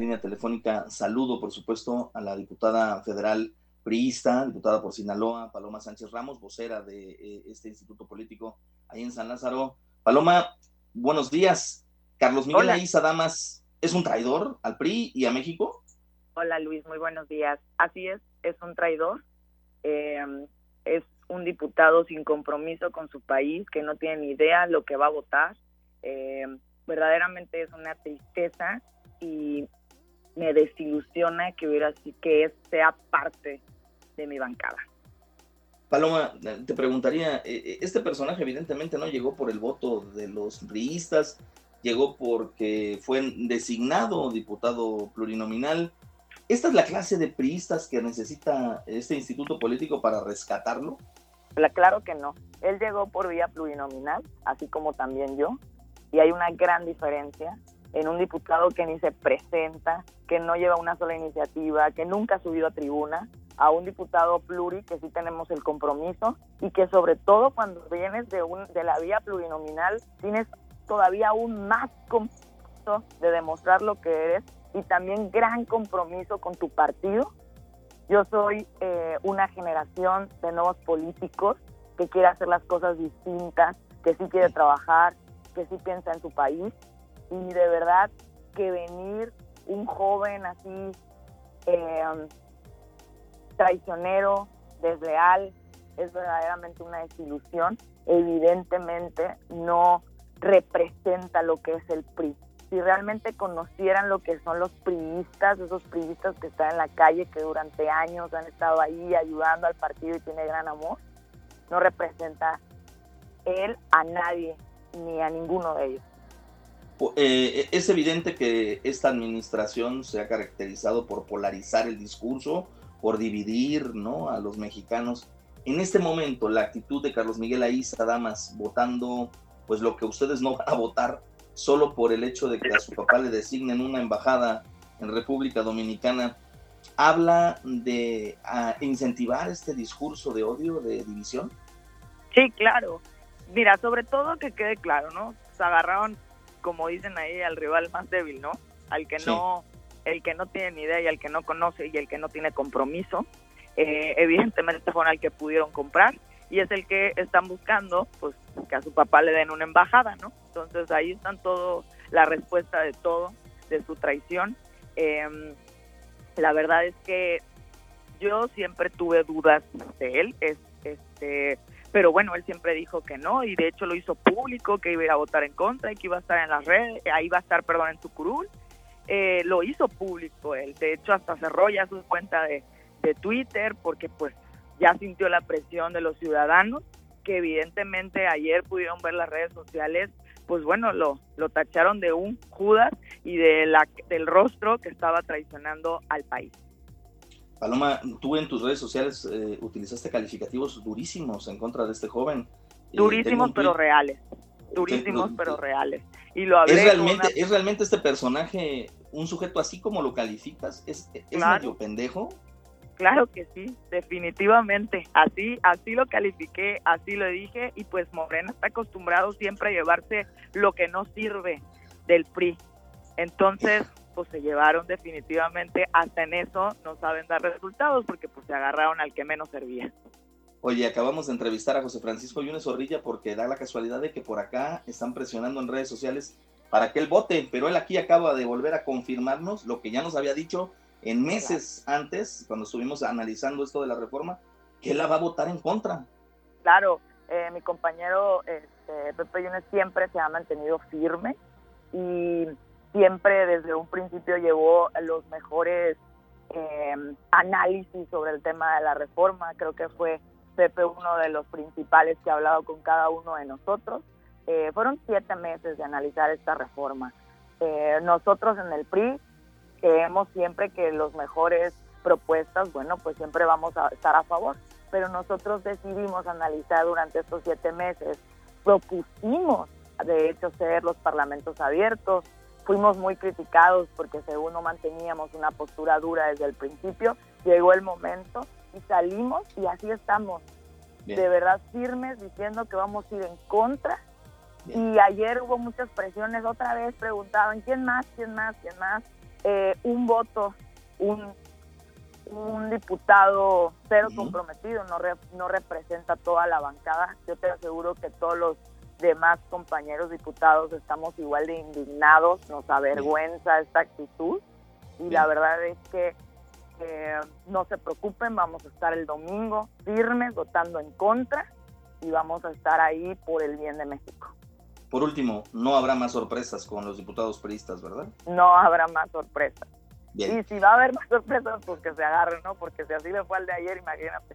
línea telefónica saludo, por supuesto, a la diputada federal priista, diputada por Sinaloa, Paloma Sánchez Ramos, vocera de eh, este instituto político ahí en San Lázaro. Paloma, buenos días. Carlos Miguel Aiza Damas es un traidor al PRI y a México. Hola Luis, muy buenos días. Así es, es un traidor. Eh, es un diputado sin compromiso con su país, que no tiene ni idea lo que va a votar. Eh, verdaderamente es una tristeza y me desilusiona que hubiera así que sea parte de mi bancada. Paloma, te preguntaría, eh, eh, este personaje evidentemente no llegó por el voto de los priistas, llegó porque fue designado diputado plurinominal. ¿Esta es la clase de priistas que necesita este instituto político para rescatarlo? Claro que no. Él llegó por vía plurinominal, así como también yo, y hay una gran diferencia en un diputado que ni se presenta, que no lleva una sola iniciativa, que nunca ha subido a tribuna, a un diputado pluri que sí tenemos el compromiso y que sobre todo cuando vienes de, un, de la vía plurinominal tienes todavía aún más compromiso de demostrar lo que eres y también gran compromiso con tu partido. Yo soy eh, una generación de nuevos políticos que quiere hacer las cosas distintas, que sí quiere trabajar, que sí piensa en su país y de verdad que venir un joven así eh, traicionero, desleal, es verdaderamente una desilusión. Evidentemente no representa lo que es el PRI. Si realmente conocieran lo que son los priistas, esos priistas que están en la calle, que durante años han estado ahí ayudando al partido y tiene gran amor, no representa él a nadie ni a ninguno de ellos. Eh, es evidente que esta administración se ha caracterizado por polarizar el discurso, por dividir ¿no? a los mexicanos. En este momento, la actitud de Carlos Miguel Aiza Damas votando pues lo que ustedes no van a votar solo por el hecho de que a su papá le designen una embajada en República Dominicana, habla de incentivar este discurso de odio, de división? Sí, claro. Mira, sobre todo que quede claro, ¿no? Se agarraron como dicen ahí, al rival más débil, ¿no? Al que no, el que no tiene ni idea y al que no conoce y el que no tiene compromiso. Eh, evidentemente fueron al que pudieron comprar y es el que están buscando, pues, que a su papá le den una embajada, ¿no? Entonces ahí están todo, la respuesta de todo, de su traición. Em, la verdad es que yo siempre tuve dudas de él, es, este, pero bueno, él siempre dijo que no y de hecho lo hizo público, que iba a votar en contra y que iba a estar en las redes, ahí iba a estar, perdón, en su curul. Eh, lo hizo público él, de hecho hasta cerró ya su cuenta de, de Twitter porque pues ya sintió la presión de los ciudadanos que evidentemente ayer pudieron ver las redes sociales, pues bueno, lo, lo tacharon de un Judas y de la, del rostro que estaba traicionando al país. Paloma, tú en tus redes sociales eh, utilizaste calificativos durísimos en contra de este joven. Eh, durísimos pero reales. Durísimos pero reales. Y lo ¿Es realmente, ¿Es realmente este personaje un sujeto así como lo calificas? ¿Es, es medio pendejo? Claro que sí, definitivamente. Así, así lo califiqué, así lo dije y pues Morena está acostumbrado siempre a llevarse lo que no sirve del PRI. Entonces, pues se llevaron definitivamente, hasta en eso no saben dar resultados porque pues se agarraron al que menos servía. Oye, acabamos de entrevistar a José Francisco Yunes Zorrilla porque da la casualidad de que por acá están presionando en redes sociales para que él vote, pero él aquí acaba de volver a confirmarnos lo que ya nos había dicho en meses antes, cuando estuvimos analizando esto de la reforma, que él la va a votar en contra. Claro, eh, mi compañero este, Pepe Yunes siempre se ha mantenido firme y siempre desde un principio llevó los mejores eh, análisis sobre el tema de la reforma. Creo que fue Pepe uno de los principales que ha hablado con cada uno de nosotros. Eh, fueron siete meses de analizar esta reforma. Eh, nosotros en el PRI creemos siempre que los mejores propuestas, bueno, pues siempre vamos a estar a favor. Pero nosotros decidimos analizar durante estos siete meses, propusimos de hecho ser los parlamentos abiertos, fuimos muy criticados porque según no manteníamos una postura dura desde el principio, llegó el momento y salimos y así estamos, de verdad firmes diciendo que vamos a ir en contra. Y ayer hubo muchas presiones, otra vez preguntaban, ¿quién más? ¿quién más? ¿quién más? eh, un voto, un, un diputado cero comprometido no, no representa toda la bancada. Yo te aseguro que todos los demás compañeros diputados estamos igual de indignados, nos avergüenza esta actitud y la verdad es que no se preocupen, vamos a estar el domingo firmes, votando en contra y vamos a estar ahí por el bien de México. Por último, no habrá más sorpresas con los diputados peristas, ¿verdad? No habrá más sorpresas. Y si va a haber más sorpresas, pues que se agarren, ¿no? Porque si así le fue al de ayer, imagínate.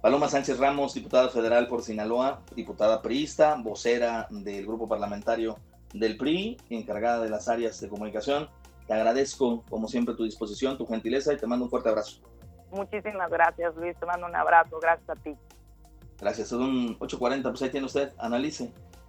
Paloma Sánchez Ramos, diputada federal por Sinaloa, diputada priista, vocera del grupo parlamentario del PRI, encargada de las áreas de comunicación. Te agradezco, como siempre, tu disposición, tu gentileza y te mando un fuerte abrazo. Muchísimas gracias, Luis. Te mando un abrazo. Gracias a ti. Gracias. Son 8.40, pues ahí tiene usted. Analice.